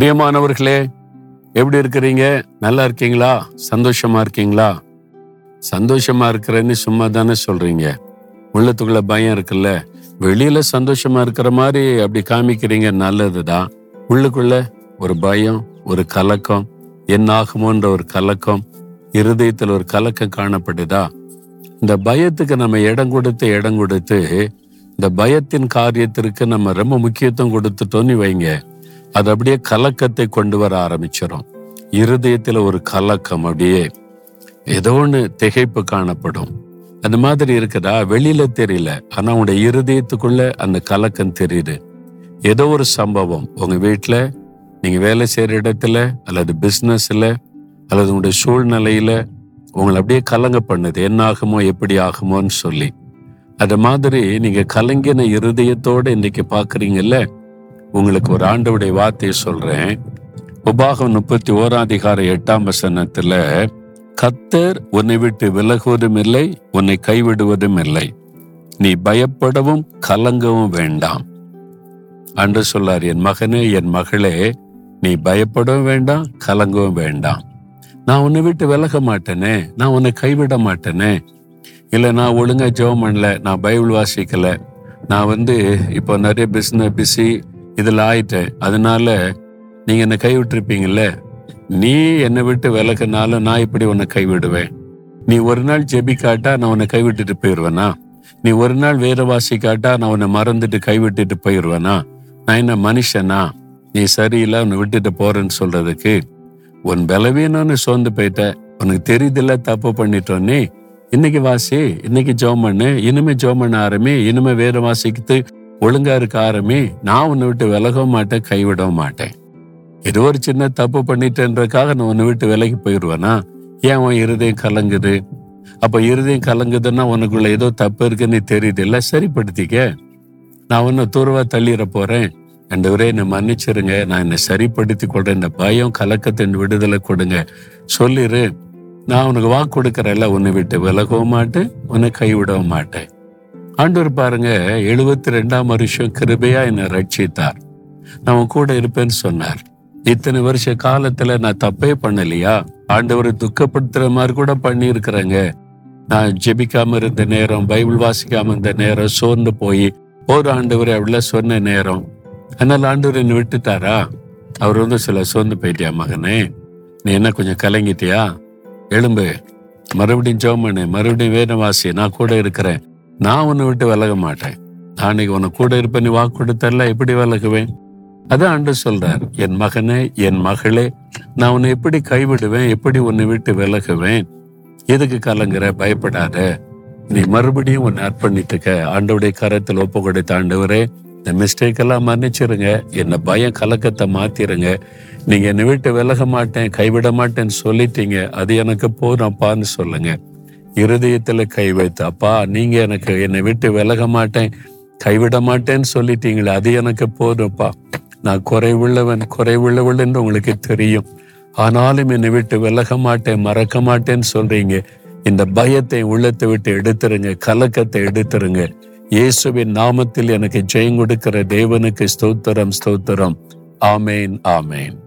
பிரியமானவர்களே எப்படி இருக்கிறீங்க? நல்லா இருக்கீங்களா? சந்தோஷமா இருக்கீங்களா? சந்தோஷமா இருக்கிறேன்னு சும்மா தானே சொல்றீங்க. உள்ளத்துக்குள்ள பயம் இருக்குல்ல? வெளியில சந்தோஷமா இருக்கிற மாதிரி அப்படி காமிக்கிறீங்க நல்லதுதான். உள்ளுக்குள்ள ஒரு பயம் ஒரு கலக்கம் என்ன ஆகுமோன்ற ஒரு கலக்கம் இருதயத்தில் ஒரு கலக்கம் காணப்படுதா? இந்த பயத்துக்கு நம்ம இடம் கொடுத்து இடம் கொடுத்து இந்த பயத்தின் காரியத்திற்கு நம்ம ரொம்ப முக்கியத்துவம் கொடுத்துட்டோம்னு வைங்க. அது அப்படியே கலக்கத்தை கொண்டு வர ஆரம்பிச்சிடும் இருதயத்தில் ஒரு கலக்கம் அப்படியே ஏதோ ஒன்று திகைப்பு காணப்படும். அந்த மாதிரி இருக்குதா? வெளியில தெரியல. ஆனா உங்களுடைய இருதயத்துக்குள்ள அந்த கலக்கம் தெரியுது. ஏதோ ஒரு சம்பவம். உங்க வீட்டில் நீங்க வேலை செய்யற இடத்துல அல்லது பிஸ்னஸ்ல அல்லது உங்களுடைய சூழ்நிலையில உங்களை அப்படியே கலங்க பண்ணுது. என்ன ஆகுமோ எப்படி ஆகுமோன்னு சொல்லி. அது மாதிரி நீங்க கலங்கின இருதயத்தோட இன்னைக்கு பாக்குறீங்கல்ல உங்களுக்கு ஒரு ஆண்டவுடைய வார்த்தையை சொல்றேன். உபாகம் முப்பத்தி ஓராம் அதிகார எட்டாம் வசனத்துல கத்தர் உன்னை விட்டு விலகுவதும் இல்லை உன்னை கைவிடுவதும் இல்லை. நீ பயப்படவும் கலங்கவும் வேண்டாம். அன்று சொல்லார் என் மகனே என் மகளே நீ பயப்படவும் வேண்டாம் கலங்கவும் வேண்டாம். நான் உன்னை விட்டு விலக மாட்டேனே நான் உன்னை கைவிட மாட்டேனே. இல்லை நான் ஒழுங்கா ஜெபம் பண்ணல நான் பைபிள் வாசிக்கல. நான் வந்து இப்போ நிறைய பிஸ்னஸ் பிஸி இதில் ஆயிட்டேன் அதனால நீங்க என்னை கைவிட்டிருப்பீங்கல்ல? நீ என்னை விட்டு விலக்குனாலும் நான் இப்படி உன்னை கைவிடுவேன். நீ ஒரு நாள் ஜெபிக்காட்டா நான் உன்னை கைவிட்டுட்டு போயிடுவேனா? நீ ஒரு நாள் வேற வாசிக்காட்டா நான் உன்னை மறந்துட்டு கைவிட்டுட்டு போயிடுவேனா? நான் என்ன மனுஷனா? நீ சரியில்லை உன்னை விட்டுட்டு போறேன்னு சொல்றதுக்கு உன் பலவீனம்னு சோர்ந்து போயிட்ட. உனக்கு தெரியுதில்ல தப்பு பண்ணிட்டோன்னே இன்னைக்கு வாசி இன்னைக்கு ஜோம் பண்ணு இனிமே ஜோம் பண்ண ஆரம்பி இனிமே வேற வாசிக்கிட்டு ஒழுங்கா இருக்க ஆரம்பி நான் உன்னை விட்டு விலகவும் மாட்டேன் கைவிடவும் மாட்டேன். ஏதோ ஒரு சின்ன தப்பு பண்ணிட்டேன்றக்காக நான் உன்னை விட்டு விலகி போயிடுவேனா ஏன் உன் இருதயம் கலங்குது? அப்ப இருதயம் கலங்குதுன்னா உனக்குள்ள ஏதோ தப்பு இருக்குன்னு தெரியுது இல்ல சரிப்படுத்திக்க. நான் உன்னை தூர்வா தள்ளிட போறேன். உரையை என்னை மன்னிச்சிருங்க. நான் என்னை சரிப்படுத்தி கொள்றேன். இந்த பயம் கலக்கத்தின் விடுதலை கொடுங்க. சொல்லிரு. நான் உனக்கு வாக்கு கொடுக்கறேன்ல. உன்னை விட்டு விலகவும் மாட்டேன் உன்னை கைவிடவும் மாட்டேன். ஆண்டவர் பாருங்க எழுபத்தி ரெண்டாம் வருஷம் கிருபையா என்னை ரட்சித்தார். நான் உன் கூட இருப்பேன்னு சொன்னார். இத்தனை வருஷ காலத்துல நான் தப்பே பண்ணலையா? ஆண்டவரை துக்கப்படுத்துற மாதிரி கூட பண்ணி இருக்கிறேங்க நான் ஜெபிக்காம இருந்த நேரம் பைபிள் வாசிக்காம இருந்த நேரம் சோர்ந்து போய் ஒரு ஆண்டவர் அப்படிலாம் சொன்ன நேரம். அதனால ஆண்டவர் என்னை விட்டுட்டாரா? அவர் வந்து சில சோர்ந்து போயிட்டியா மகனே? நீ என்ன கொஞ்சம் கலங்கிட்டியா? எலும்பு மறுபடியும் ஜோமனு மறுபடியும் வேணவாசி நான் கூட இருக்கிறேன். நான் உன்னை விட்டு விலக மாட்டேன். நான் இன்னைக்கு உன்னை கூட இருப்பேன் நீ வாக்கு கொடுத்தரல எப்படி விலகுவேன்? அதான் ஆண்டு சொல்றார் என் மகனே என் மகளே நான் உன்னை எப்படி கைவிடுவேன் எப்படி உன்னை விட்டு விலகுவேன்? எதுக்கு கலங்குற? பயப்படாத. நீ மறுபடியும் உன்னை அர்ப்பணித்துக்க. ஆண்டவுடைய கரத்தில் ஒப்பு கொடுத்த ஆண்டவரே இந்த மிஸ்டேக் எல்லாம் மன்னிச்சிருங்க. என்ன பயம் கலக்கத்தை மாத்திருங்க. நீங்க என்னை விட்டு விலக மாட்டேன் கைவிட மாட்டேன்னு சொல்லிட்டீங்க. அது எனக்கு போதும்ப்பான்னு சொல்லுங்க. இருதயத்துல கை வைத்து அப்பா நீங்க எனக்கு என்னை விட்டு விலக மாட்டேன் கைவிட மாட்டேன்னு சொல்லிட்டீங்களே அது எனக்கு போதும்ப்பா நான் குறைவுள்ளவன் குறைவுள்ளவள் என்று உங்களுக்கு தெரியும். ஆனாலும் என்னை விட்டு விலக மாட்டேன் மறக்க மாட்டேன்னு சொல்றீங்க. இந்த பயத்தை உள்ளத்தை விட்டு எடுத்துருங்க கலக்கத்தை எடுத்துருங்க. இயேசுவின் நாமத்தில் எனக்கு ஜெயம் கொடுக்கிற தேவனுக்கு ஸ்தோத்திரம் ஸ்தோத்திரம். ஆமேன் ஆமேன்.